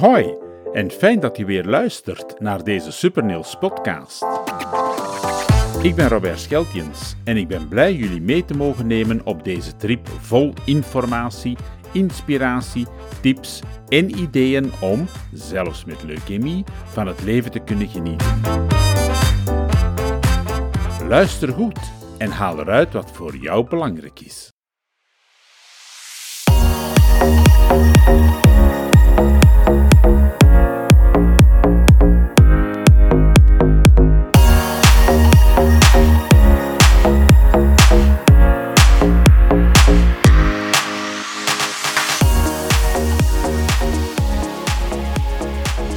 Hoi en fijn dat je weer luistert naar deze Supernails podcast. Ik ben Robert Scheltjens en ik ben blij jullie mee te mogen nemen op deze trip vol informatie, inspiratie, tips en ideeën om, zelfs met leukemie, van het leven te kunnen genieten. Luister goed en haal eruit wat voor jou belangrijk is.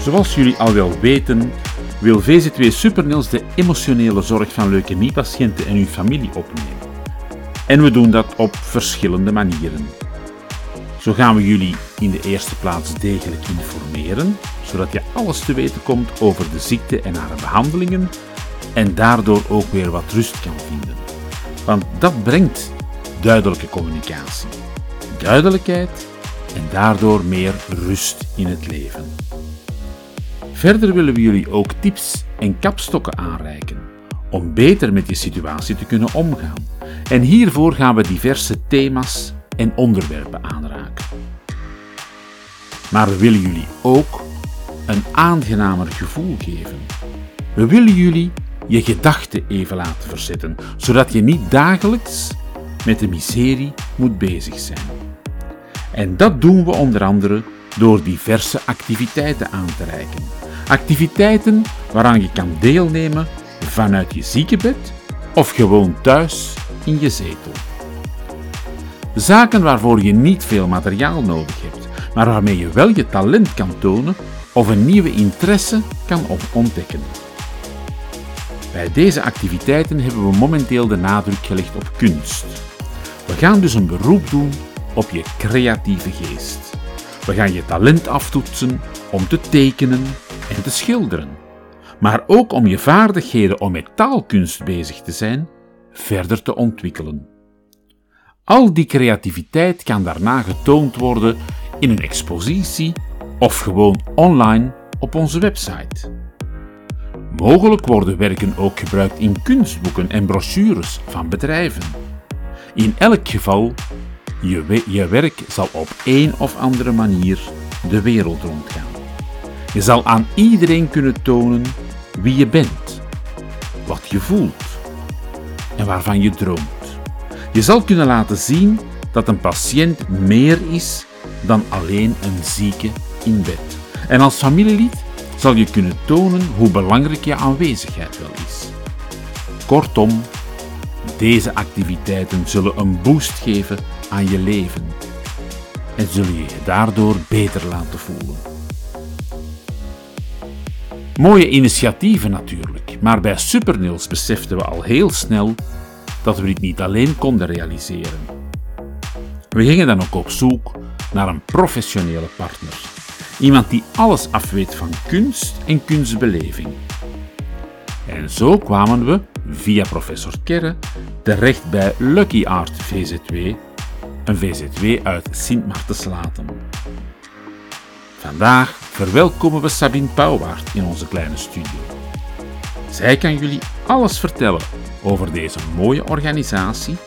Zoals jullie al wel weten, wil VZ2 Supernils de emotionele zorg van leukemiepatiënten en hun familie opnemen. En we doen dat op verschillende manieren. Zo gaan we jullie in de eerste plaats degelijk informeren, zodat je alles te weten komt over de ziekte en haar behandelingen en daardoor ook weer wat rust kan vinden. Want dat brengt duidelijke communicatie, duidelijkheid en daardoor meer rust in het leven. Verder willen we jullie ook tips en kapstokken aanreiken om beter met je situatie te kunnen omgaan. En hiervoor gaan we diverse thema's en onderwerpen aanraken. Maar we willen jullie ook een aangenamer gevoel geven. We willen jullie je gedachten even laten verzetten, zodat je niet dagelijks met de miserie moet bezig zijn. En dat doen we onder andere door diverse activiteiten aan te reiken. Activiteiten waaraan je kan deelnemen vanuit je ziekenbed of gewoon thuis in je zetel. Zaken waarvoor je niet veel materiaal nodig hebt, maar waarmee je wel je talent kan tonen of een nieuwe interesse kan ontdekken. Bij deze activiteiten hebben we momenteel de nadruk gelegd op kunst. We gaan dus een beroep doen op je creatieve geest. We gaan je talent aftoetsen om te tekenen en te schilderen, maar ook om je vaardigheden om met taalkunst bezig te zijn verder te ontwikkelen. Al die creativiteit kan daarna getoond worden in een expositie of gewoon online op onze website. Mogelijk worden werken ook gebruikt in kunstboeken en brochures van bedrijven. In elk geval, je, je werk zal op een of andere manier de wereld rondgaan. Je zal aan iedereen kunnen tonen wie je bent, wat je voelt en waarvan je droomt. Je zal kunnen laten zien dat een patiënt meer is dan alleen een zieke in bed. En als familielid zal je kunnen tonen hoe belangrijk je aanwezigheid wel is. Kortom, deze activiteiten zullen een boost geven aan je leven en zullen je daardoor beter laten voelen. Mooie initiatieven natuurlijk, maar bij Supernails beseften we al heel snel dat we dit niet alleen konden realiseren. We gingen dan ook op zoek naar een professionele partner. Iemand die alles afweet van kunst en kunstbeleving. En zo kwamen we, via professor Kerre, terecht bij Lucky Art VZ2, een VZ2 uit Sint Maartenslaten. Vandaag verwelkomen we Sabine Pauwaard in onze kleine studio. Zij kan jullie alles vertellen over deze mooie organisatie,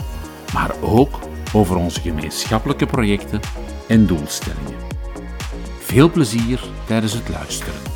maar ook over onze gemeenschappelijke projecten en doelstellingen. Veel plezier tijdens het luisteren.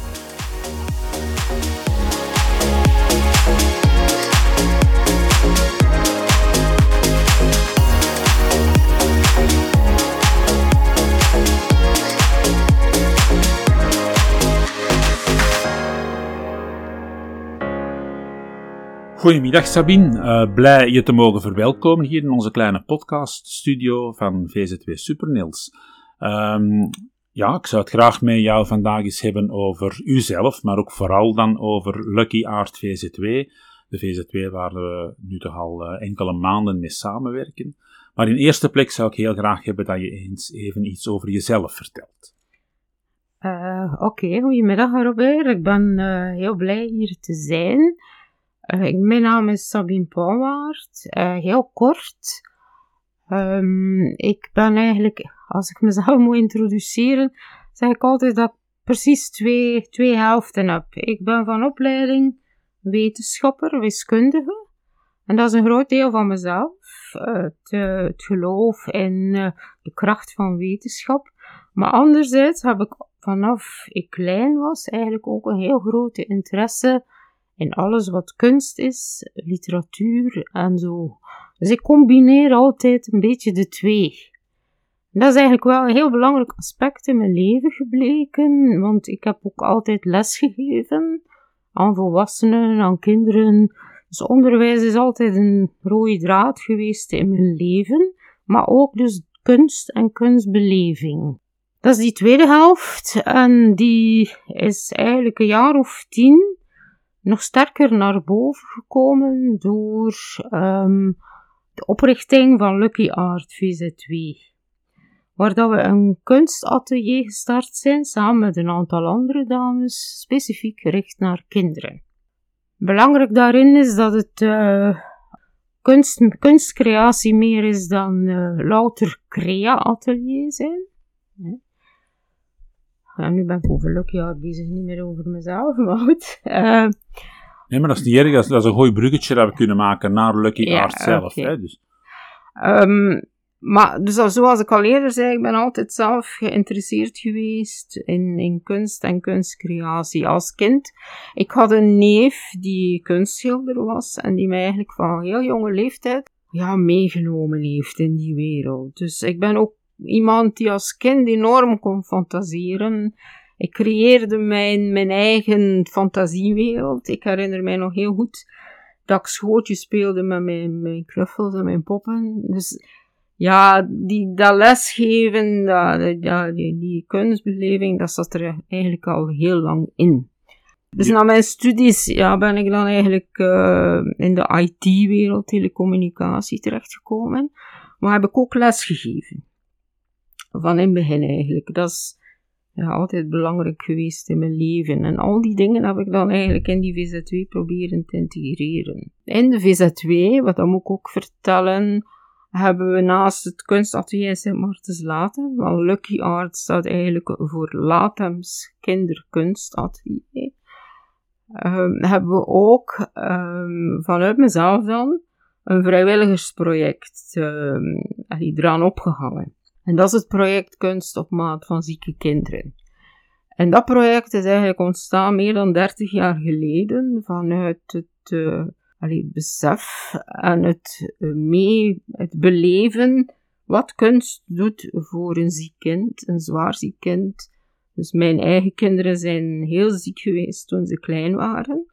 Goedemiddag Sabine, uh, blij je te mogen verwelkomen hier in onze kleine podcaststudio van VZ2 Supernails. Um, ja, ik zou het graag met jou vandaag eens hebben over uzelf, maar ook vooral dan over Lucky Art VZ2. De VZ2 waar we nu toch al uh, enkele maanden mee samenwerken. Maar in eerste plek zou ik heel graag hebben dat je eens even iets over jezelf vertelt. Uh, Oké, goedemiddag Robert. Ik ben heel blij hier te zijn. Mijn naam is Sabine Pauwaard. Uh, heel kort. Um, ik ben eigenlijk, als ik mezelf moet introduceren, zeg ik altijd dat ik precies twee, twee helften heb. Ik ben van opleiding wetenschapper, wiskundige. En dat is een groot deel van mezelf. Het, uh, het geloof in de kracht van wetenschap. Maar anderzijds heb ik vanaf ik klein was eigenlijk ook een heel grote interesse in alles wat kunst is, literatuur en zo. Dus ik combineer altijd een beetje de twee. Dat is eigenlijk wel een heel belangrijk aspect in mijn leven gebleken, want ik heb ook altijd lesgegeven aan volwassenen, aan kinderen. Dus onderwijs is altijd een rode draad geweest in mijn leven, maar ook dus kunst en kunstbeleving. Dat is die tweede helft en die is eigenlijk een jaar of tien nog sterker naar boven gekomen door um, de oprichting van Lucky Art VZW. Waar dat we een kunstatelier gestart zijn samen met een aantal andere dames, specifiek gericht naar kinderen. Belangrijk daarin is dat het uh, kunst, kunstcreatie meer is dan uh, louter crea-atelier zijn. Ja, nu ben ik over Lucky Art bezig, niet meer over mezelf, maar goed. Uh, Nee, maar dat is niet erg. Dat is, een goed bruggetje dat we kunnen maken naar Lucky ja, Art zelf. Hè, dus. Um, maar dus zoals ik al eerder zei, ik ben altijd zelf geïnteresseerd geweest in, in kunst en kunstcreatie als kind. Ik had een neef die kunstschilder was en die mij eigenlijk van heel jonge leeftijd ja, meegenomen heeft in die wereld. Dus ik ben ook iemand die als kind enorm kon fantaseren ik creëerde mijn, mijn eigen fantasiewereld. Ik herinner mij nog heel goed dat ik schootjes speelde met mijn, mijn knuffels en mijn poppen. Dus ja, die, dat lesgeven, dat, ja, die, die kunstbeleving, dat zat er eigenlijk al heel lang in. Dus na mijn studies ja, ben ik dan eigenlijk uh, in de IT-wereld, telecommunicatie terechtgekomen. Maar heb ik ook lesgegeven. Van in het begin eigenlijk. Dat is ja, altijd belangrijk geweest in mijn leven. En al die dingen heb ik dan eigenlijk in die VZ2 proberen te integreren. In de VZ2, wat dan moet ik ook vertellen, hebben we naast het kunstatelier in Sint Martens Latem, want Lucky Art staat eigenlijk voor Latems kinderkunstatelier, um, hebben we ook um, vanuit mezelf dan een vrijwilligersproject um, die eraan opgehangen. En dat is het project Kunst op Maat van Zieke Kinderen. En dat project is eigenlijk ontstaan meer dan 30 jaar geleden vanuit het, uh, het besef en het, uh, mee, het beleven wat kunst doet voor een ziek kind, een zwaar ziek kind. Dus mijn eigen kinderen zijn heel ziek geweest toen ze klein waren.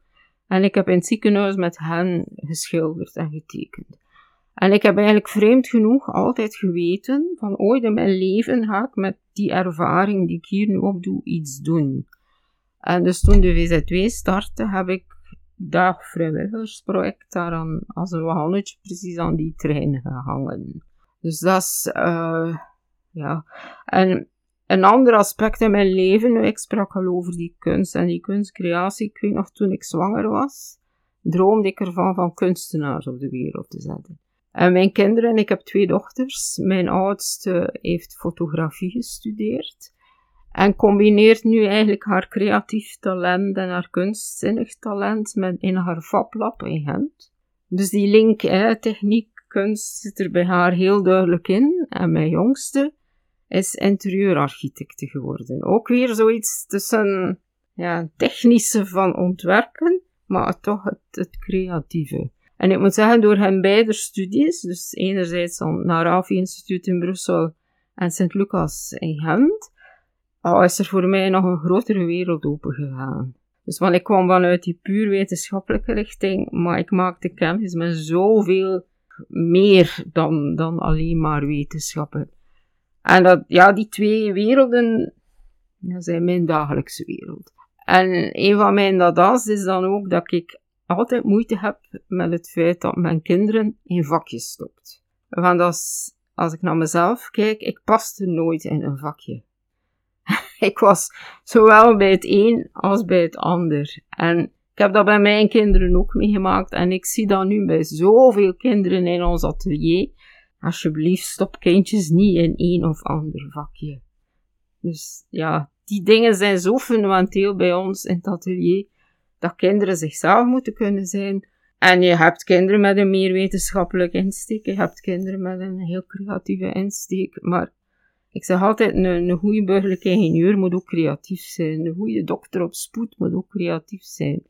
En ik heb in het ziekenhuis met hen geschilderd en getekend. En ik heb eigenlijk vreemd genoeg altijd geweten van ooit in mijn leven ga ik met die ervaring die ik hier nu opdoe iets doen. En dus toen de VZW startte, heb ik dat vrijwilligersproject daaraan als een wagonnetje precies aan die trein gehangen. Dus dat is, uh, ja. En een ander aspect in mijn leven, ik sprak al over die kunst en die kunstcreatie. Ik weet nog, toen ik zwanger was, droomde ik ervan van kunstenaars op de wereld te zetten. En mijn kinderen, ik heb twee dochters. Mijn oudste heeft fotografie gestudeerd. En combineert nu eigenlijk haar creatief talent en haar kunstzinnig talent met in haar fablab in Gent. Dus die link, hè, techniek, kunst zit er bij haar heel duidelijk in. En mijn jongste is interieurarchitecte geworden. Ook weer zoiets tussen ja, technische van ontwerpen, maar toch het, het creatieve. En ik moet zeggen, door hen beide studies, dus enerzijds aan Narafi Instituut in Brussel en Sint Lucas in Gent, is er voor mij nog een grotere wereld opengegaan. Dus want ik kwam vanuit die puur wetenschappelijke richting, maar ik maakte kennis met zoveel meer dan, dan alleen maar wetenschappen. En dat, ja, die twee werelden zijn mijn dagelijkse wereld. En een van mijn dadas is dan ook dat ik altijd moeite heb met het feit dat mijn kinderen in vakjes stopt. Want als, als ik naar mezelf kijk, ik paste nooit in een vakje. ik was zowel bij het een als bij het ander. En ik heb dat bij mijn kinderen ook meegemaakt. En ik zie dat nu bij zoveel kinderen in ons atelier. Alsjeblieft, stop kindjes niet in één of ander vakje. Dus ja, die dingen zijn zo fundamenteel bij ons in het atelier, dat kinderen zichzelf moeten kunnen zijn. En je hebt kinderen met een meer wetenschappelijk insteek, je hebt kinderen met een heel creatieve insteek, maar ik zeg altijd, een, een goede burgerlijke ingenieur moet ook creatief zijn. Een goede dokter op spoed moet ook creatief zijn.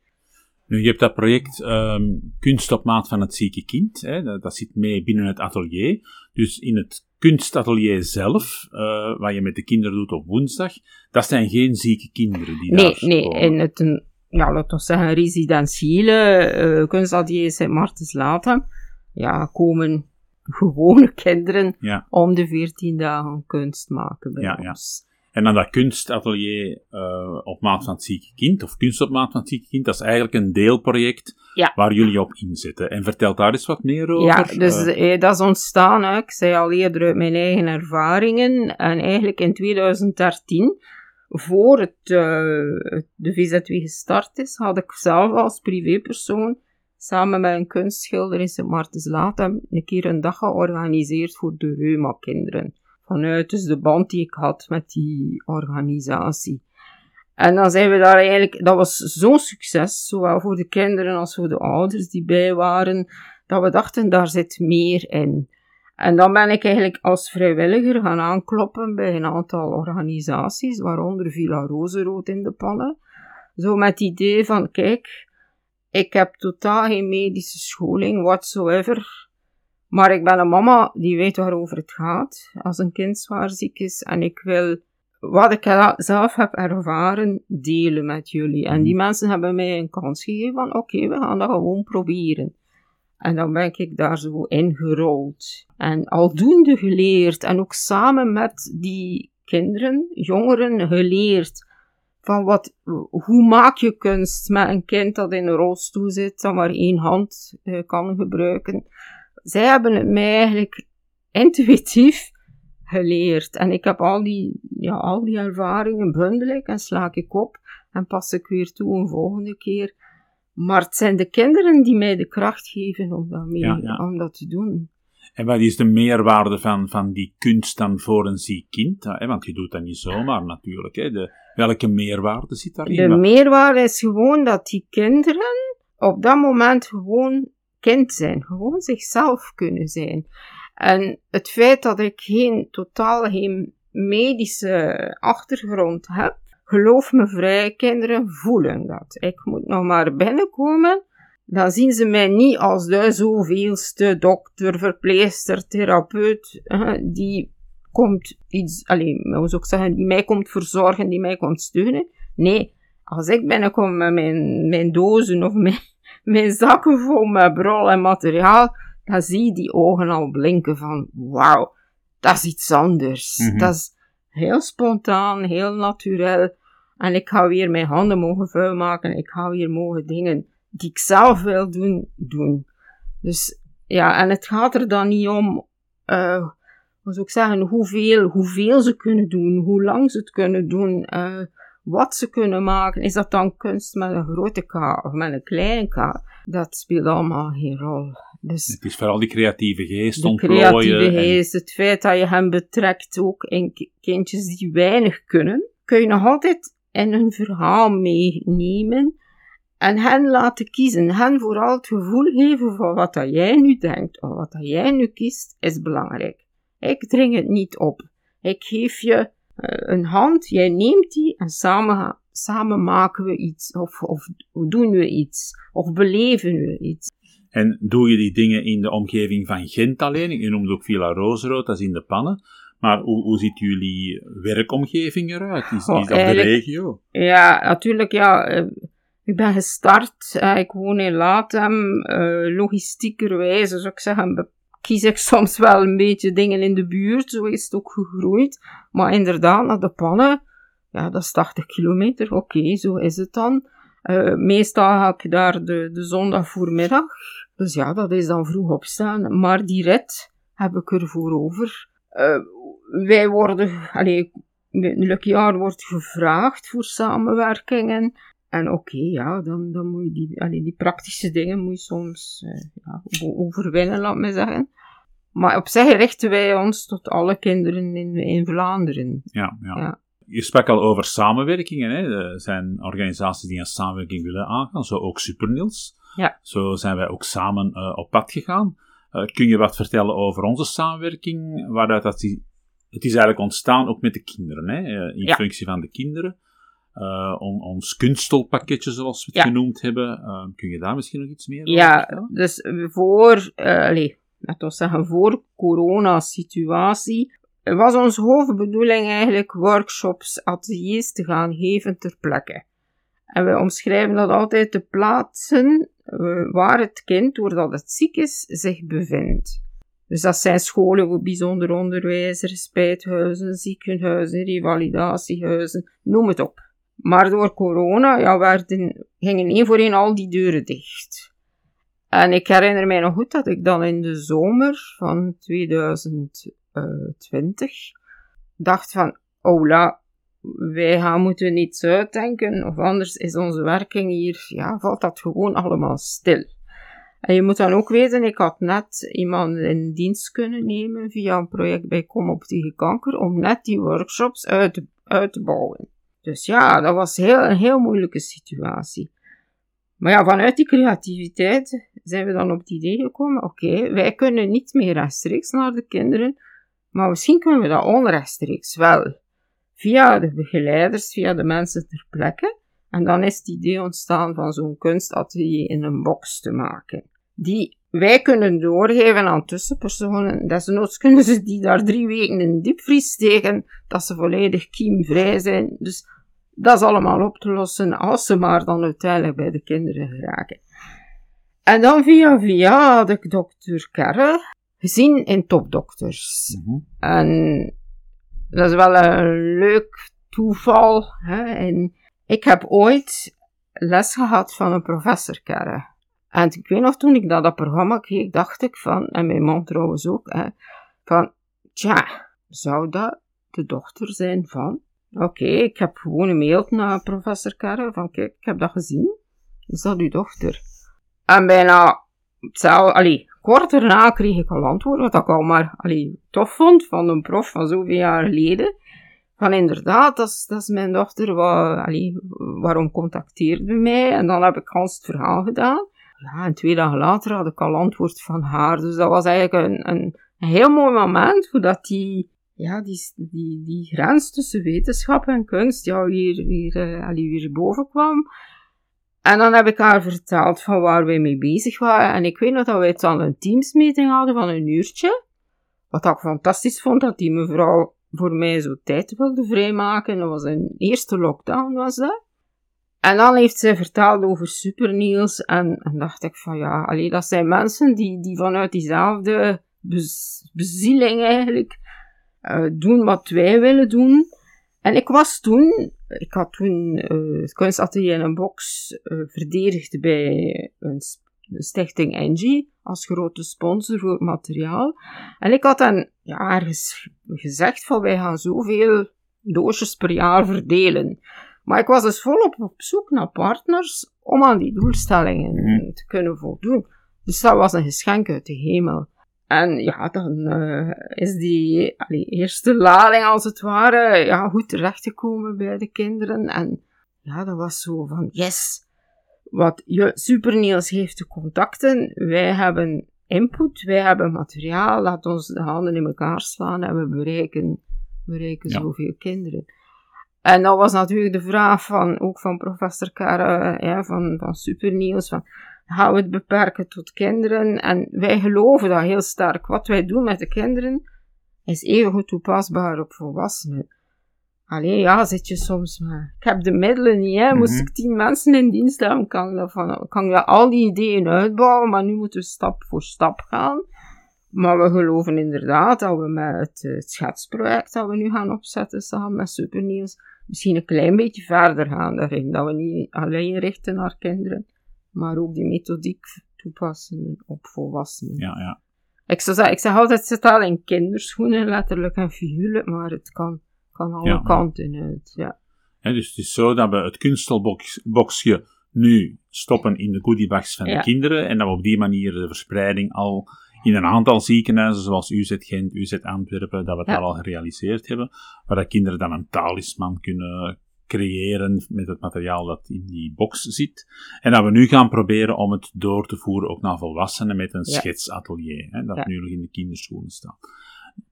Nu, je hebt dat project um, Kunst op maat van het zieke kind. Hè, dat, dat, zit mee binnen het atelier. Dus in het kunstatelier zelf, uh, wat je met de kinderen doet op woensdag, dat zijn geen zieke kinderen die nee, daar Nee, komen. in het, ja, laten we zeggen, residentiële uh, kunstatelier Sint Martens Latem, ja, komen gewone kinderen ja. om de 14 dagen kunst maken bij ja, ons. Ja. En dan dat kunstatelier uh, op maat van het zieke kind, of kunst op maat van het zieke kind, dat is eigenlijk een deelproject ja. waar jullie op inzetten. En vertel daar eens wat meer over. Ja, dus uh, dat is ontstaan, hè. ik zei al eerder uit mijn eigen ervaringen. En eigenlijk in 2013, voor het, uh, de VZW gestart is, had ik zelf als privépersoon samen met een kunstschilder in Sint Maartens Latem een keer een dag georganiseerd voor de Reuma-kinderen vanuit dus de band die ik had met die organisatie. En dan zijn we daar eigenlijk, dat was zo'n succes, zowel voor de kinderen als voor de ouders die bij waren, dat we dachten, daar zit meer in. En dan ben ik eigenlijk als vrijwilliger gaan aankloppen bij een aantal organisaties, waaronder Villa Rozenrood in de pannen. Zo met het idee van, kijk, ik heb totaal geen medische scholing, whatsoever. Maar ik ben een mama die weet waarover het gaat als een kind zwaar ziek is. En ik wil wat ik zelf heb ervaren delen met jullie. En die mensen hebben mij een kans gegeven van oké, okay, we gaan dat gewoon proberen. En dan ben ik daar zo ingerold. En aldoende geleerd. En ook samen met die kinderen, jongeren, geleerd. Van wat, hoe maak je kunst met een kind dat in een rolstoel zit, dat maar één hand uh, kan gebruiken zij hebben het mij eigenlijk intuïtief geleerd. En ik heb al die, ja, al die ervaringen bundel ik en sla ik op en pas ik weer toe een volgende keer. Maar het zijn de kinderen die mij de kracht geven om dat, mee, ja, ja. Om dat te doen. En wat is de meerwaarde van, van die kunst dan voor een ziek kind? Want je doet dat niet zomaar natuurlijk. Hè. De, welke meerwaarde zit daarin? De meerwaarde is gewoon dat die kinderen op dat moment gewoon kind zijn, gewoon zichzelf kunnen zijn. En het feit dat ik geen totaal geen medische achtergrond heb, geloof me vrij, kinderen voelen dat. Ik moet nog maar binnenkomen, dan zien ze mij niet als de zoveelste dokter, verpleegster, therapeut, die komt iets, alleen, moet ik zeggen, die mij komt verzorgen, die mij komt steunen. Nee, als ik binnenkom met mijn, mijn dozen of mijn, mijn zakken vol met brol en materiaal, dan zie je die ogen al blinken van, wauw, dat is iets anders. Mhm. Dat is heel spontaan, heel natuurlijk. En ik ga weer mijn handen mogen vuil maken. Ik ga weer mogen dingen die ik zelf wil doen, doen. Dus ja, en het gaat er dan niet om, uh, hoe zou ik zeggen, hoeveel, hoeveel ze kunnen doen, hoe lang ze het kunnen doen, uh, wat ze kunnen maken. Is dat dan kunst met een grote K of met een kleine K? Dat speelt allemaal geen rol. Dus Het is vooral die creatieve geest de ontplooien. creatieve en- geest, het feit dat je hem betrekt ook in ki- kindjes die weinig kunnen, kun je nog altijd in hun verhaal meenemen en hen laten kiezen. Hen vooral het gevoel geven van wat dat jij nu denkt of wat dat jij nu kiest, is belangrijk. Ik dring het niet op. Ik geef je eh, een hand, jij neemt die en samen, samen maken we iets of, of doen we iets of beleven we iets. En doe je die dingen in de omgeving van Gent alleen? Je noemde ook Villa Rozenrood, dat is in de pannen. Maar hoe, hoe ziet jullie werkomgeving eruit? Is, is dat de regio? Ja, natuurlijk, ja. eh, ik ben gestart, eh, ik woon in Latem. eh logistiekerwijze zou ik zeggen, kies ik soms wel een beetje dingen in de buurt. Zo is het ook gegroeid. Maar inderdaad, naar de pannen, ja, dat is 80 kilometer. Oké, zo is het dan. Eh, meestal ga ik daar de, de zondag voormiddag. Dus ja, dat is dan vroeg opstaan. Maar die rit heb ik ervoor over. Wij worden, allee, elk jaar wordt gevraagd voor samenwerkingen. En oké, ja, dan, dan moet je die, allee, die praktische dingen moet je soms eh, ja, overwinnen, laat me zeggen. Maar op zich richten wij ons tot alle kinderen in, in Vlaanderen. Ja, ja. Ja. je sprak al over samenwerkingen. Hè. Er zijn organisaties die een samenwerking willen aangaan, zo ook Superniels. Ja. Zo zijn wij ook samen uh, op pad gegaan. Uh, kun je wat vertellen over onze samenwerking? Waaruit dat die, het is eigenlijk ontstaan ook met de kinderen, hè, uh, in Ja. functie van de kinderen. Uh, on, ons kunstelpakketje, zoals we het Ja. genoemd hebben. Uh, kun je daar misschien nog iets meer over Ja, vertellen? dus voor, eh allee, laten we zeggen, voor corona-situatie was onze hoofdbedoeling eigenlijk workshops, ateliers te gaan geven ter plekke. En we omschrijven dat altijd de plaatsen eh, waar het kind, doordat het ziek is, zich bevindt. Dus dat zijn scholen voor bijzonder onderwijzers, spijthuizen, ziekenhuizen, revalidatiehuizen, noem het op. Maar door corona ja, werden, gingen één voor één al die deuren dicht. En ik herinner mij nog goed dat ik dan in de zomer van 2020 dacht van, oh wij gaan moeten iets uitdenken, of anders is onze werking hier, ja, valt dat gewoon allemaal stil. En je moet dan ook weten, ik had net iemand in dienst kunnen nemen via een project bij Kom op tegen kanker, om net die workshops uit te, uit te bouwen. Dus ja, dat was heel, een heel moeilijke situatie. Maar ja, vanuit die creativiteit zijn we dan op het idee gekomen, oké, wij kunnen niet meer rechtstreeks naar de kinderen, maar misschien kunnen we dat onrechtstreeks wel. Via de begeleiders, via de mensen ter plekke. En dan is het idee ontstaan van zo'n kunstatelier in een box te maken. Die wij kunnen doorgeven aan tussenpersonen. Desnoods kunnen ze die daar drie weken in diepvries steken, dat ze volledig kiemvrij zijn. Dus dat is allemaal op te lossen als ze maar dan uiteindelijk bij de kinderen geraken. En dan via via had ik dokter Kerre gezien in Topdokters. Mhm. En dat is wel een leuk toeval. Hè? En ik heb ooit les gehad van een professor Kerre. En ik weet nog, toen ik dat programma keek, dacht ik van, en mijn man trouwens ook, hè, van, tja, zou dat de dochter zijn van? Oké, ik heb gewoon een mail naar professor Kerre, van kijk, ik heb dat gezien. Is dat uw dochter? En bijna, hetzelfde, allee, kort daarna kreeg ik al antwoord, wat ik al maar, allee, tof vond, van een prof van zoveel jaar geleden. Van inderdaad, dat is, dat is mijn dochter, wa, allee, waarom contacteerde mij? En dan heb ik Hans het verhaal gedaan. Ja, en twee dagen later had ik al antwoord van haar. Dus dat was eigenlijk een, een, een heel mooi moment, hoe dat die, ja, die, die, die grens tussen wetenschap en kunst, ja, weer, weer, uh, boven kwam. En dan heb ik haar verteld van waar wij mee bezig waren. En ik weet nog dat wij dan een teamsmeeting hadden van een uurtje. Wat ik fantastisch vond, dat die mevrouw voor mij zo tijd wilde vrijmaken. Dat was een eerste lockdown, was dat. En dan heeft zij verteld over Super Niels. En, en dacht ik van ja, allee, dat zijn mensen die, die vanuit diezelfde bez, bezieling eigenlijk uh, doen wat wij willen doen. En ik was toen, ik had toen uh, het kunstatelier in een box uh, verdedigd bij een stichting Engie als grote sponsor voor het materiaal. En ik had dan ja, ergens gezegd van wij gaan zoveel doosjes per jaar verdelen. Maar ik was dus volop op zoek naar partners om aan die doelstellingen mm. te kunnen voldoen. Dus dat was een geschenk uit de hemel. En ja, dan uh, is die allee, eerste lading als het ware ja, goed terechtgekomen bij de kinderen. En ja, dat was zo van yes. Wat Super Niels heeft de contacten. Wij hebben input, wij hebben materiaal. Laat ons de handen in elkaar slaan en we bereiken, bereiken ja. zoveel kinderen. En dat was natuurlijk de vraag van, ook van professor Kara, ja, van, van Super Niels, van gaan we het beperken tot kinderen? En wij geloven dat heel sterk. Wat wij doen met de kinderen is even goed toepasbaar op volwassenen. Alleen ja, zit je soms maar. Ik heb de middelen niet, hè. Moest mm -hmm. ik tien mensen in dienst hebben, kan ik, dat van, kan ik dat al die ideeën uitbouwen, maar nu moeten we stap voor stap gaan. Maar we geloven inderdaad dat we met het, het schetsproject dat we nu gaan opzetten samen met Supernieuws misschien een klein beetje verder gaan daarin. Dat we niet alleen richten naar kinderen, maar ook die methodiek toepassen op volwassenen. Ja, ja. Ik, zou zeggen, ik zeg altijd, het zit al in kinderschoenen, letterlijk en figuurlijk, maar het kan, kan alle ja. kanten uit. Ja. ja. dus het is zo dat we het kunstelboxje nu stoppen in de goodiebags van Ja. de kinderen en dat we op die manier de verspreiding al in een aantal ziekenhuizen, zoals UZ Gent, UZ Antwerpen, dat we het al gerealiseerd hebben, waar dat kinderen dan een talisman kunnen creëren met het materiaal dat in die box zit. En dat we nu gaan proberen om het door te voeren ook naar volwassenen met een schetsatelier, hè, dat nu nog in de kinderschoenen staat.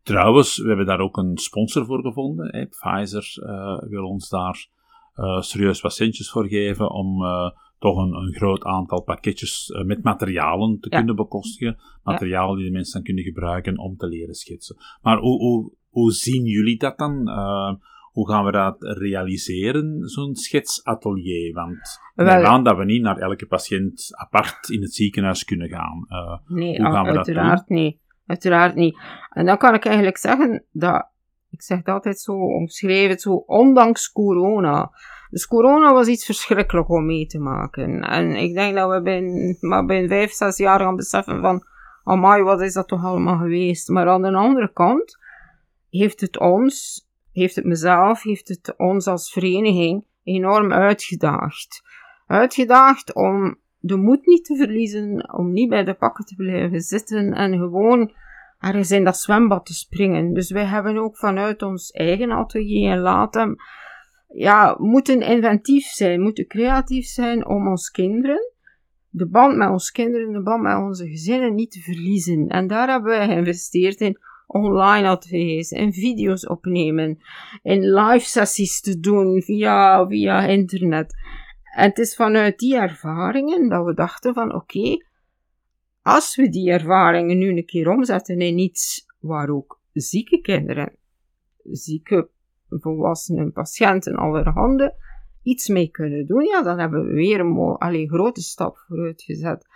Trouwens, we hebben daar ook een sponsor voor gevonden. Hè. Pfizer uh, wil ons daar uh, serieus wat centjes voor geven om uh, toch een, een, groot aantal pakketjes met materialen te kunnen bekostigen. Materialen die de mensen dan kunnen gebruiken om te leren schetsen. Maar hoe, hoe, hoe zien jullie dat dan? hoe gaan we dat realiseren, zo'n schetsatelier? Want we gaan dat we niet naar elke patiënt apart in het ziekenhuis kunnen gaan. nee, hoe gaan we uiteraard dat doen? niet. Uiteraard niet. En dan kan ik eigenlijk zeggen dat, ik zeg het altijd zo omschreven, zo ondanks corona. Dus corona was iets verschrikkelijk om mee te maken. En ik denk dat we binnen, maar binnen vijf, zes jaar gaan beseffen van, amai, wat is dat toch allemaal geweest? Maar aan de andere kant heeft het ons, heeft het mezelf, heeft het ons als vereniging enorm uitgedaagd. Uitgedaagd om de moed niet te verliezen, om niet bij de pakken te blijven zitten en gewoon ergens in dat zwembad te springen. Dus wij hebben ook vanuit ons eigen atelier laten, ja, moeten inventief zijn, moeten creatief zijn om ons kinderen, de band met ons kinderen, de band met onze gezinnen niet te verliezen. En daar hebben wij geïnvesteerd in online ateliers, in video's opnemen, in live sessies te doen via, via internet. En het is vanuit die ervaringen dat we dachten van oké, als we die ervaringen nu een keer omzetten in iets waar ook zieke kinderen, zieke volwassenen, patiënten, allerhande iets mee kunnen doen, ja, dan hebben we weer een allee, grote stap vooruit gezet.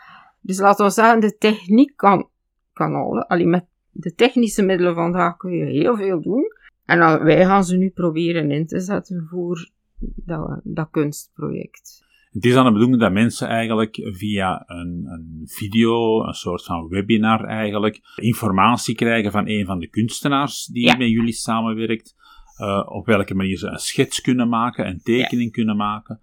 Dus laten we zeggen, de techniek kan, kan al, allee, met de technische middelen vandaag kun je heel veel doen. En wij gaan ze nu proberen in te zetten voor dat, dat kunstproject. Het is dan de bedoeling dat mensen eigenlijk via een, een, video, een soort van webinar eigenlijk, informatie krijgen van een van de kunstenaars die met jullie samenwerkt, uh, op welke manier ze een schets kunnen maken, een tekening kunnen maken.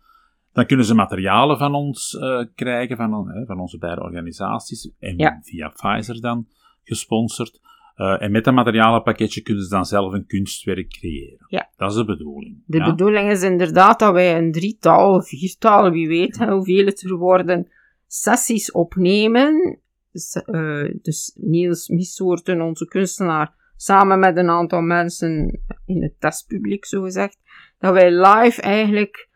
Dan kunnen ze materialen van ons uh, krijgen, van, uh, van onze beide organisaties, en via Pfizer dan gesponsord. En met dat materialenpakketje kunnen ze dan zelf een kunstwerk creëren. Ja. Dat is de bedoeling. De bedoeling is inderdaad dat wij een drietal, viertal, wie weet hoeveel het er worden, sessies opnemen. Dus, dus Niels Missoorten, onze kunstenaar, samen met een aantal mensen in het testpubliek, zo gezegd, dat wij live eigenlijk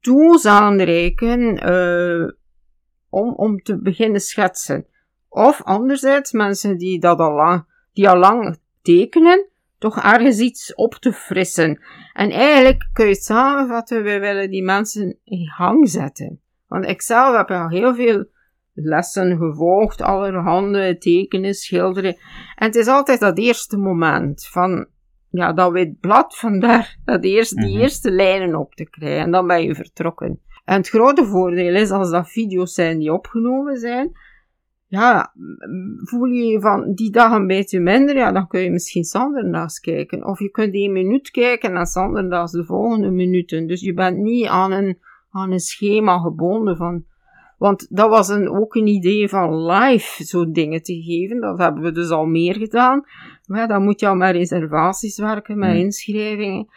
tools aanreiken uh, om, om te beginnen schetsen. Of anderzijds mensen die dat al lang die al lang tekenen, toch ergens iets op te frissen. En eigenlijk kun je het samenvatten, we willen die mensen in gang zetten. Want ik zelf heb al heel veel lessen gevolgd, allerhande tekenen, schilderen. En het is altijd dat eerste moment van, ja, dat wit blad, vandaar dat eerste, die mhm. eerste lijnen op te krijgen. En dan ben je vertrokken. En het grote voordeel is, als dat video's zijn die opgenomen zijn, ja, voel je je van die dag een beetje minder, ja, dan kun je misschien zanderdags kijken. Of je kunt één minuut kijken en zanderdags de volgende minuten. Dus je bent niet aan een, aan een schema gebonden van, want dat was een, ook een idee van live zo dingen te geven. Dat hebben we dus al meer gedaan. Maar dan moet je al met reservaties werken, met hmm. inschrijvingen.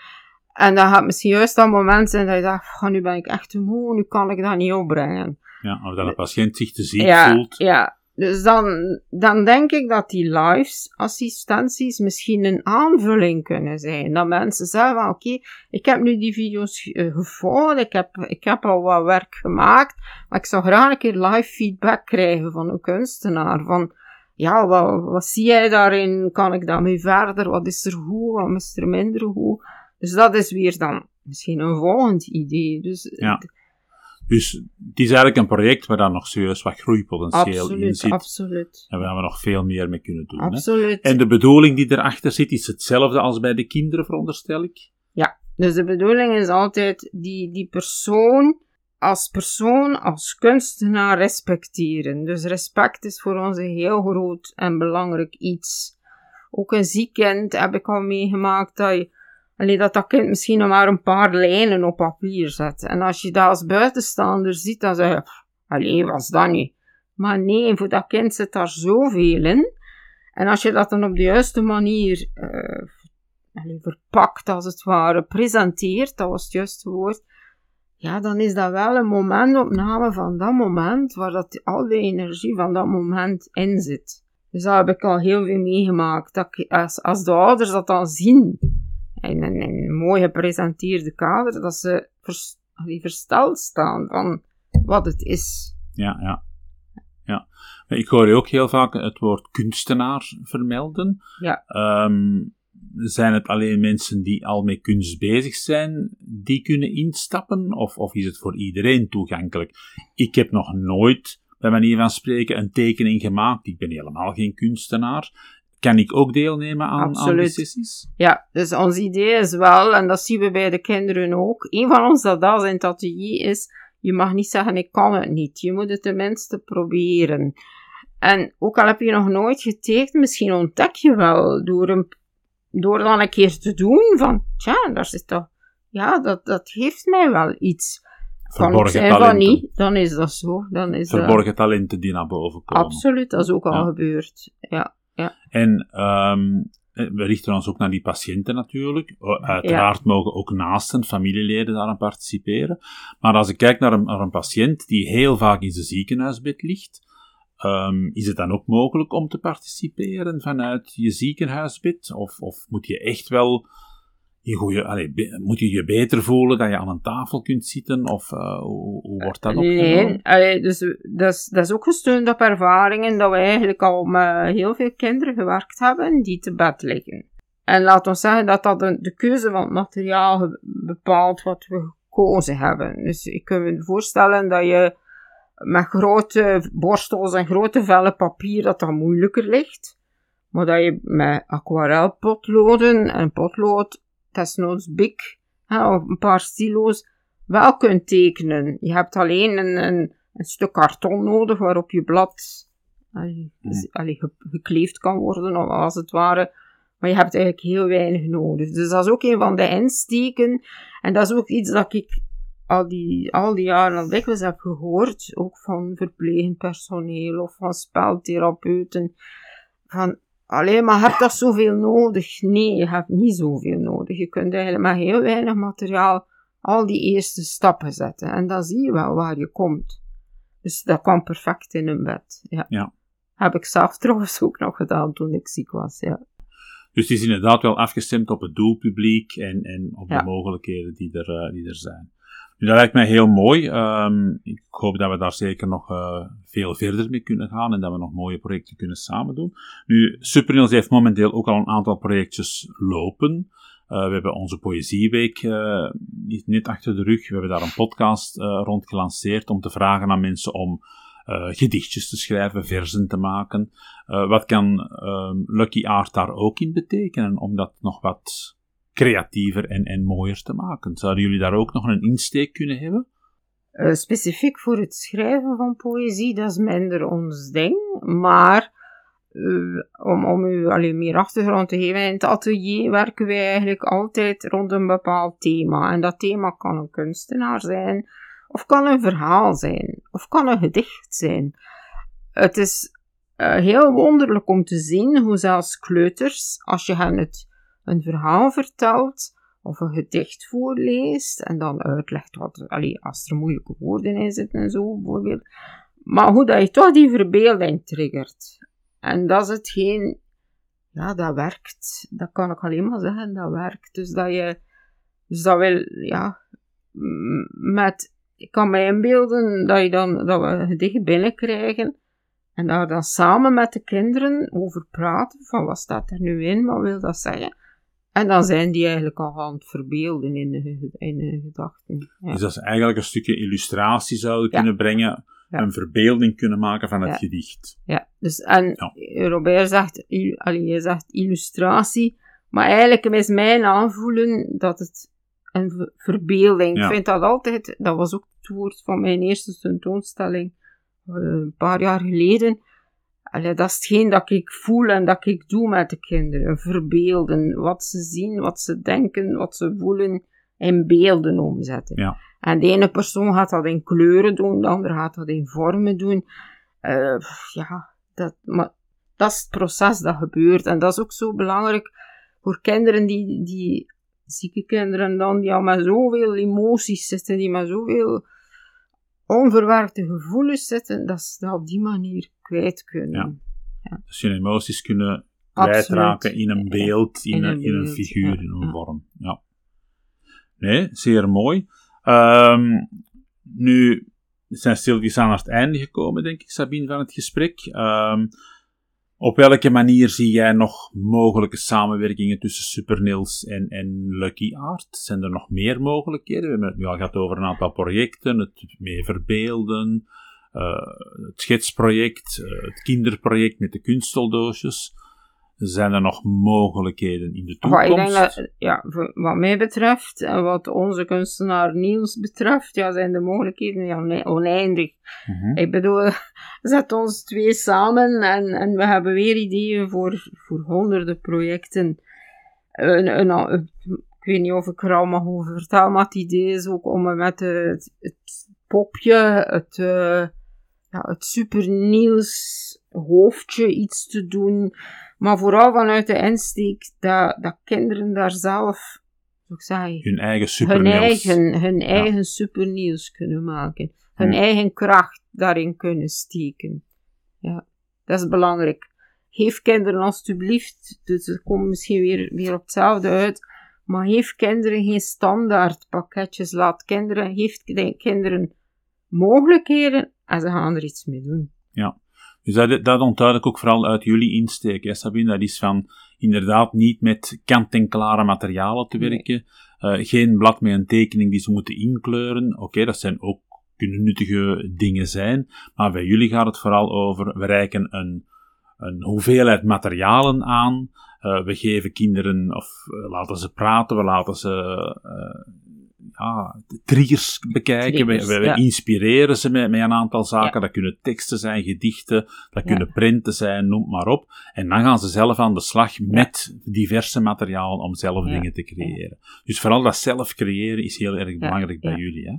En dan gaat misschien juist dat moment zijn dat je dacht, nu ben ik echt te moe, nu kan ik dat niet opbrengen. Ja, of dat een patiënt zich te ziek voelt. Ja, dus dan, dan denk ik dat die lives assistenties misschien een aanvulling kunnen zijn. Dat mensen zeggen van oké, ik heb nu die video's uh, gevolgd, ik heb, ik heb al wat werk gemaakt, maar ik zou graag een keer live feedback krijgen van een kunstenaar. Van ja, wat, wat zie jij daarin? Kan ik daarmee verder? Wat is er goed? Wat is er minder goed? Dus dat is weer dan misschien een volgend idee. Dus ja. Dus het is eigenlijk een project waar dan nog serieus wat groeipotentieel in zit. Absoluut. En waar we nog veel meer mee kunnen doen. Absoluut. Hè? En de bedoeling die erachter zit, is hetzelfde als bij de kinderen, veronderstel ik? Ja, dus de bedoeling is altijd die, die persoon als persoon, als kunstenaar respecteren. Dus respect is voor ons een heel groot en belangrijk iets. Ook een ziek kind heb ik al meegemaakt dat je Allee, dat dat kind misschien nog maar een paar lijnen op papier zet. En als je dat als buitenstaander ziet, dan zeg je, allee, was dat niet? Maar nee, voor dat kind zit daar zoveel in. En als je dat dan op de juiste manier uh, verpakt, als het ware, presenteert, dat was het juiste woord, ja, dan is dat wel een momentopname van dat moment, waar dat al die energie van dat moment in zit. Dus dat heb ik al heel veel meegemaakt. Dat als, als de ouders dat dan zien, in een, een mooi gepresenteerde kader, dat ze vers, versteld staan van wat het is. Ja, ja. ja. Ik hoor je ook heel vaak het woord kunstenaar vermelden. Ja. Um, zijn het alleen mensen die al met kunst bezig zijn, die kunnen instappen? Of, of is het voor iedereen toegankelijk? Ik heb nog nooit, bij manier van spreken, een tekening gemaakt. Ik ben helemaal geen kunstenaar. Kan ik ook deelnemen aan, aan de sessies? Ja, dus ons idee is wel, en dat zien we bij de kinderen ook, een van ons dat dat zijn atelier is, je mag niet zeggen ik kan het niet. Je moet het tenminste proberen. En ook al heb je nog nooit getekend, misschien ontdek je wel door een door dan een keer te doen van, tja, daar zit toch, ja, dat, dat geeft mij wel iets. Verborgen zijn van niet, dan is dat zo. Dan is Verborgen talenten die naar boven komen. Absoluut, dat is ook al gebeurd. Ja, ja. En um, we richten ons ook naar die patiënten natuurlijk. Uiteraard mogen ook naasten, familieleden daaraan participeren. Maar als ik kijk naar een, naar een patiënt die heel vaak in zijn ziekenhuisbed ligt, Um, is het dan ook mogelijk om te participeren vanuit je ziekenhuisbed? Of, of moet je echt wel je goeie, moet je je beter voelen dat je aan een tafel kunt zitten? Of uh, hoe, hoe, wordt dat opgenomen? Nee, allee, dus, dat, is, dat is ook gesteund op ervaringen dat we eigenlijk al met heel veel kinderen gewerkt hebben die te bed liggen. En laat ons zeggen dat dat de, de keuze van het materiaal bepaalt wat we gekozen hebben. Dus ik kan me voorstellen dat je met grote borstels en grote vellen papier dat dat moeilijker ligt. Maar dat je met aquarelpotloden en potlood, desnoods bik, of een paar stilo's, wel kunt tekenen. Je hebt alleen een, een, een stuk karton nodig waarop je blad allee, hmm. gekleefd kan worden, als het ware. Maar je hebt eigenlijk heel weinig nodig. Dus dat is ook een van de insteken. En dat is ook iets dat ik al die, al die jaren al dikwijls heb gehoord, ook van verplegend personeel of van speltherapeuten, van, alleen maar heb dat zoveel nodig? Nee, je hebt niet zoveel nodig. Je kunt eigenlijk met heel weinig materiaal al die eerste stappen zetten. En dan zie je wel waar je komt. Dus dat kwam perfect in een bed. Ja. ja. Heb ik zelf trouwens ook nog gedaan toen ik ziek was. Ja. Dus het is inderdaad wel afgestemd op het doelpubliek en, en op de mogelijkheden die er, uh, die er zijn dat lijkt mij heel mooi. Um, ik hoop dat we daar zeker nog uh, veel verder mee kunnen gaan en dat we nog mooie projecten kunnen samen doen. Nu, Superniels heeft momenteel ook al een aantal projectjes lopen. Uh, we hebben onze Poëzieweek uh, net achter de rug. We hebben daar een podcast rond gelanceerd om te vragen aan mensen om gedichtjes te schrijven, versen te maken. wat kan um, Lucky Art daar ook in betekenen? Om dat nog wat creatiever en, en mooier te maken. Zouden jullie daar ook nog een insteek kunnen hebben? Uh, specifiek voor het schrijven van poëzie, dat is minder ons ding. Maar uh, om, om u alleen meer achtergrond te geven, in het atelier werken wij eigenlijk altijd rond een bepaald thema. En dat thema kan een kunstenaar zijn, of kan een verhaal zijn, of kan een gedicht zijn. Het is uh, heel wonderlijk om te zien hoe zelfs kleuters, als je hen het een verhaal vertelt of een gedicht voorleest en dan uitlegt wat, allee, als er moeilijke woorden in zitten en zo bijvoorbeeld. Maar hoe dat je toch die verbeelding triggert. En dat is hetgeen, ja, dat werkt. Dat kan ik alleen maar zeggen, dat werkt. Dus dat je, dus dat wil, ja, met, ik kan me inbeelden dat je dan, dat we een gedicht binnenkrijgen en daar dan samen met de kinderen over praten, van wat staat er nu in, wat wil dat zeggen. En dan zijn die eigenlijk al aan het verbeelden in hun, in gedachten. Ja. Dus dat is eigenlijk een stukje illustratie zouden kunnen brengen, een verbeelding kunnen maken van het gedicht. Ja, dus en Robert zegt, allee, zegt illustratie, maar eigenlijk is mijn aanvoelen dat het een verbeelding. Ik vind dat altijd, dat was ook het woord van mijn eerste tentoonstelling, uh, een paar jaar geleden Allee, dat is hetgeen dat ik voel en dat ik doe met de kinderen. Verbeelden. Wat ze zien, wat ze denken, wat ze voelen. In beelden omzetten. Ja. En de ene persoon gaat dat in kleuren doen, de andere gaat dat in vormen doen. Uh, ja, dat, maar dat is het proces dat gebeurt. En dat is ook zo belangrijk voor kinderen die, die zieke kinderen dan, die al met zoveel emoties zitten, die met zoveel onverwerkte gevoelens zitten, dat ze dat op die manier kwijt kunnen. Ja. Dus je emoties kunnen kwijtraken in een beeld, in, een, in een figuur, in een vorm. Ja. Nee, zeer mooi. Um, nu zijn stilletjes aan het einde gekomen, denk ik, Sabine, van het gesprek. Um, op welke manier zie jij nog mogelijke samenwerkingen tussen Super Nils en, en Lucky Art? Zijn er nog meer mogelijkheden? We hebben het nu al gehad over een aantal projecten, het meer verbeelden, uh, het schetsproject, uh, het kinderproject met de kunsteldoosjes. Zijn er nog mogelijkheden in de toekomst? ik denk dat, ja, wat mij betreft en wat onze kunstenaar Niels betreft, ja, zijn de mogelijkheden ja, oneindig. Mhm. Ik bedoel, zet ons twee samen en, en we hebben weer ideeën voor, voor honderden projecten. Een, een, ik weet niet of ik er al mag over vertellen, maar het idee is ook om met het, het popje, het, uh, ja, het super Niels hoofdje iets te doen maar vooral vanuit de insteek dat, dat kinderen daar zelf, hoe zeg hun eigen supernieuws, hun eigen, hun eigen supernieuws kunnen maken. Hun eigen kracht daarin kunnen steken. Ja, dat is belangrijk. Geef kinderen alstublieft, dus het komt misschien weer, weer op hetzelfde uit, maar geef kinderen geen standaard pakketjes. Laat kinderen, geef kinderen mogelijkheden en ze gaan er iets mee doen. Ja. Dus dat, dat ik ook vooral uit jullie insteek, hè, Sabine. Dat is van inderdaad niet met kant-en-klare materialen te werken. Uh, geen blad met een tekening die ze moeten inkleuren. Oké, dat zijn ook kunnen nuttige dingen zijn. Maar bij jullie gaat het vooral over, we reiken een, een hoeveelheid materialen aan. Uh, we geven kinderen, of uh, laten ze praten, we laten ze ja, triggers bekijken. we, we, inspireren ze met, met een aantal zaken. Dat kunnen teksten zijn, gedichten, dat kunnen printen zijn, noem maar op. En dan gaan ze zelf aan de slag met diverse materialen om zelf dingen te creëren. Dus vooral dat zelf creëren is heel erg belangrijk bij jullie. Hè?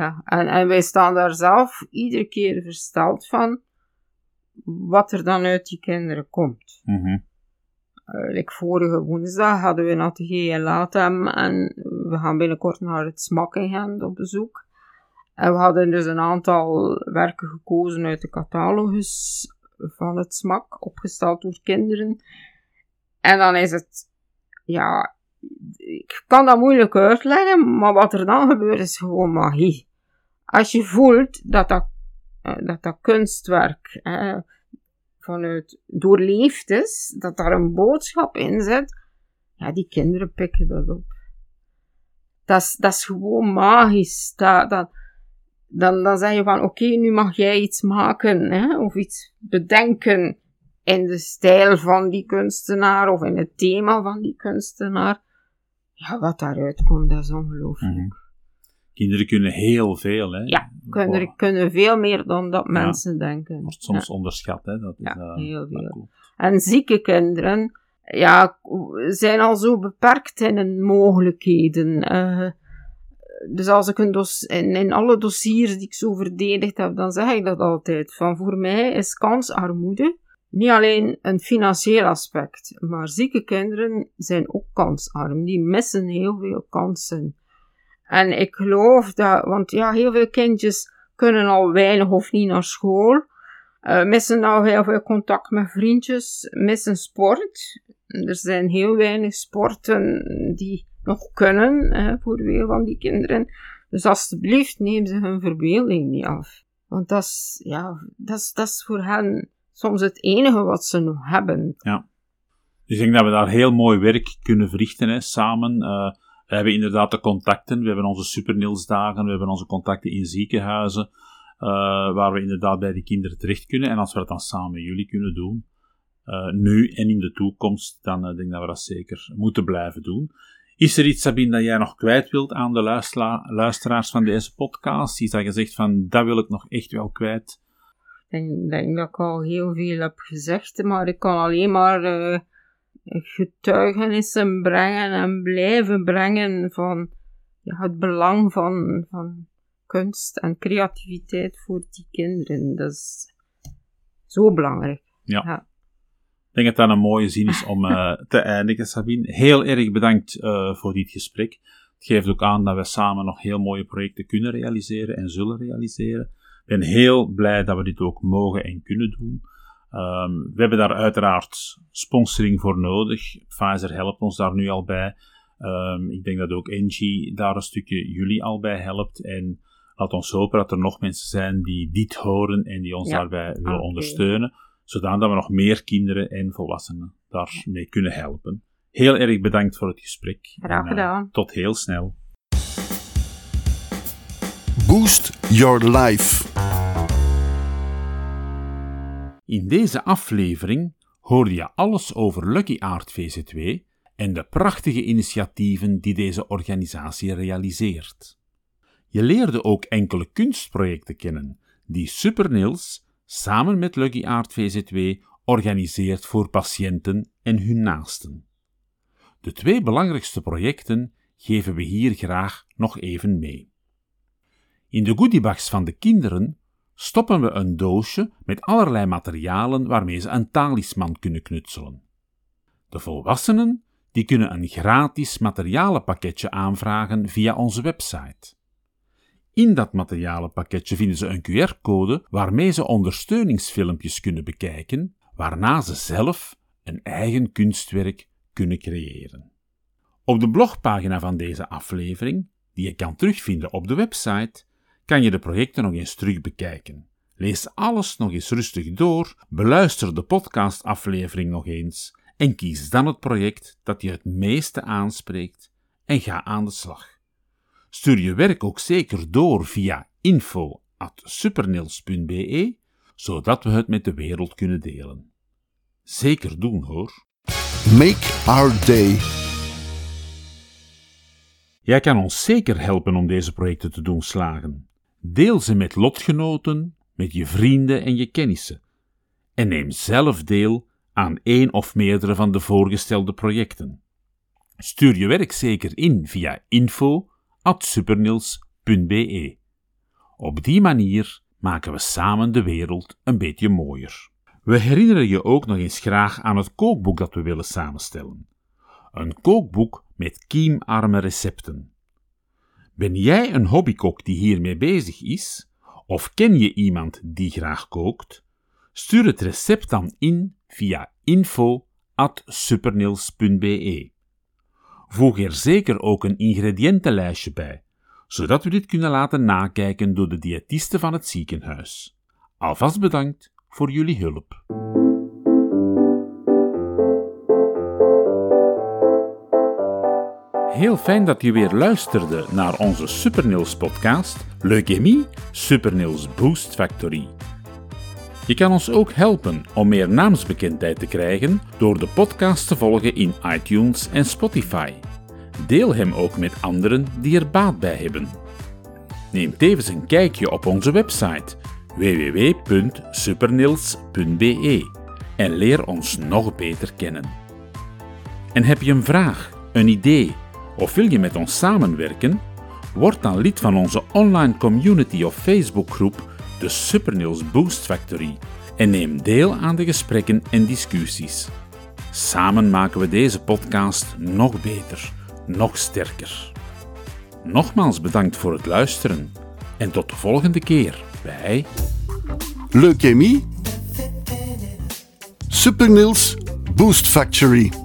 Ja, en, en wij staan daar zelf iedere keer versteld van wat er dan uit die kinderen komt. Mm like vorige woensdag hadden we een atelier in Latem en we gaan binnenkort naar het Smakken gaan op bezoek. En we hadden dus een aantal werken gekozen uit de catalogus van het smak, opgesteld door kinderen. En dan is het, ja, ik kan dat moeilijk uitleggen, maar wat er dan gebeurt is gewoon magie. Als je voelt dat dat, eh, dat, dat kunstwerk, vanuit doorleefd is, dat daar een boodschap in zit, ja, die kinderen pikken dat op. Dat is, dat is gewoon magisch. Dat, dat, dan, dan zeg je van, oké, nu mag jij iets maken, hè, of iets bedenken in de stijl van die kunstenaar, of in het thema van die kunstenaar. Ja, wat daaruit komt, dat is ongelooflijk. Mhm. Kinderen kunnen heel veel, hè? Ja, kinderen kunnen veel meer dan dat mensen denken. Wordt soms onderschat, hè? Dat is, ja, uh, heel veel. En zieke kinderen, ja, zijn al zo beperkt in hun mogelijkheden. Uh, dus als ik een dos in, in, alle dossiers die ik zo verdedigd heb, dan zeg ik dat altijd. Van voor mij is kansarmoede niet alleen een financieel aspect, maar zieke kinderen zijn ook kansarm. Die missen heel veel kansen. En ik geloof dat, want ja, heel veel kindjes kunnen al weinig of niet naar school, uh, missen al heel veel contact met vriendjes, missen sport. Er zijn heel weinig sporten die nog kunnen hè, voor veel van die kinderen. Dus alsjeblieft, neem ze hun verbeelding niet af. Want dat is, ja, dat is, dat voor hen soms het enige wat ze nog hebben. Ja. Dus ik denk dat we daar heel mooi werk kunnen verrichten, hè, samen. Uh, we hebben inderdaad de contacten. We hebben onze Supernilsdagen, we hebben onze contacten in ziekenhuizen, uh, waar we inderdaad bij de kinderen terecht kunnen. En als we dat dan samen met jullie kunnen doen, uh, nu en in de toekomst, dan uh, denk ik dat we dat zeker moeten blijven doen. Is er iets, Sabine, dat jij nog kwijt wilt aan de luisteraars van deze podcast? Iets dat je zegt van, dat wil ik nog echt wel kwijt? Ik denk dat ik al heel veel heb gezegd, maar ik kan alleen maar getuigenissen brengen en blijven brengen van ja, het belang van, van kunst en creativiteit voor die kinderen. Dat is, zo belangrijk. Ja. ja. Ik denk dat dat een mooie zin is om uh, te eindigen, Sabine. Heel erg bedankt uh, voor dit gesprek. Het geeft ook aan dat we samen nog heel mooie projecten kunnen realiseren en zullen realiseren. Ik ben heel blij dat we dit ook mogen en kunnen doen. Um, we hebben daar uiteraard sponsoring voor nodig. Pfizer helpt ons daar nu al bij. Um, ik denk dat ook Engie daar een stukje jullie al bij helpt. En laat ons hopen dat er nog mensen zijn die dit horen en die ons daarbij willen okay. ondersteunen. Zodat we nog meer kinderen en volwassenen daarmee kunnen helpen. Heel erg bedankt voor het gesprek. Graag eh, gedaan. tot heel snel. Boost Your Life. In deze aflevering hoorde je alles over Lucky Art VZ2 en de prachtige initiatieven die deze organisatie realiseert. Je leerde ook enkele kunstprojecten kennen die Super Nils samen met Lucky Art VZ2 organiseert voor patiënten en hun naasten. De twee belangrijkste projecten geven we hier graag nog even mee. In de goodiebags van de kinderen stoppen we een doosje met allerlei materialen waarmee ze een talisman kunnen knutselen. De volwassenen die kunnen een gratis materialenpakketje aanvragen via onze website. In dat materialenpakketje vinden ze een QR-code waarmee ze ondersteuningsfilmpjes kunnen bekijken, waarna ze zelf een eigen kunstwerk kunnen creëren. Op de blogpagina van deze aflevering, die je kan terugvinden op de website, kan je de projecten nog eens terug bekijken. Lees alles nog eens rustig door, beluister de podcastaflevering nog eens en kies dan het project dat je het meeste aanspreekt en ga aan de slag. Stuur je werk ook zeker door via info.supernils.be, zodat we het met de wereld kunnen delen. Zeker doen hoor. Make our day. Jij kan ons zeker helpen om deze projecten te doen slagen. Deel ze met lotgenoten, met je vrienden en je kennissen. En neem zelf deel aan één of meerdere van de voorgestelde projecten. Stuur je werk zeker in via info.supernils.be. Op die manier maken we samen de wereld een beetje mooier. We herinneren je ook nog eens graag aan het kookboek dat we willen samenstellen. Een kookboek met kiemarme recepten. Ben jij een hobbykok die hiermee bezig is? Of ken je iemand die graag kookt? Stuur het recept dan in via info.supernils.be. Voeg er zeker ook een ingrediëntenlijstje bij, zodat we dit kunnen laten nakijken door de diëtisten van het ziekenhuis. Alvast bedankt voor jullie hulp. Heel fijn dat je weer luisterde naar onze Supernils podcast Leukemie Supernils Boost Factory. Je kan ons ook helpen om meer naamsbekendheid te krijgen door de podcast te volgen in iTunes en Spotify. Deel hem ook met anderen die er baat bij hebben. Neem tevens een kijkje op onze website www.supernils.be en leer ons nog beter kennen. En heb je een vraag, een idee of wil je met ons samenwerken? Word dan lid van onze online community of Facebookgroep, de Supernils Boost Factory, en neem deel aan de gesprekken en discussies. Samen maken we deze podcast nog beter, nog sterker. Nogmaals bedankt voor het luisteren en tot de volgende keer bij Leukemie Supernils Boost Factory.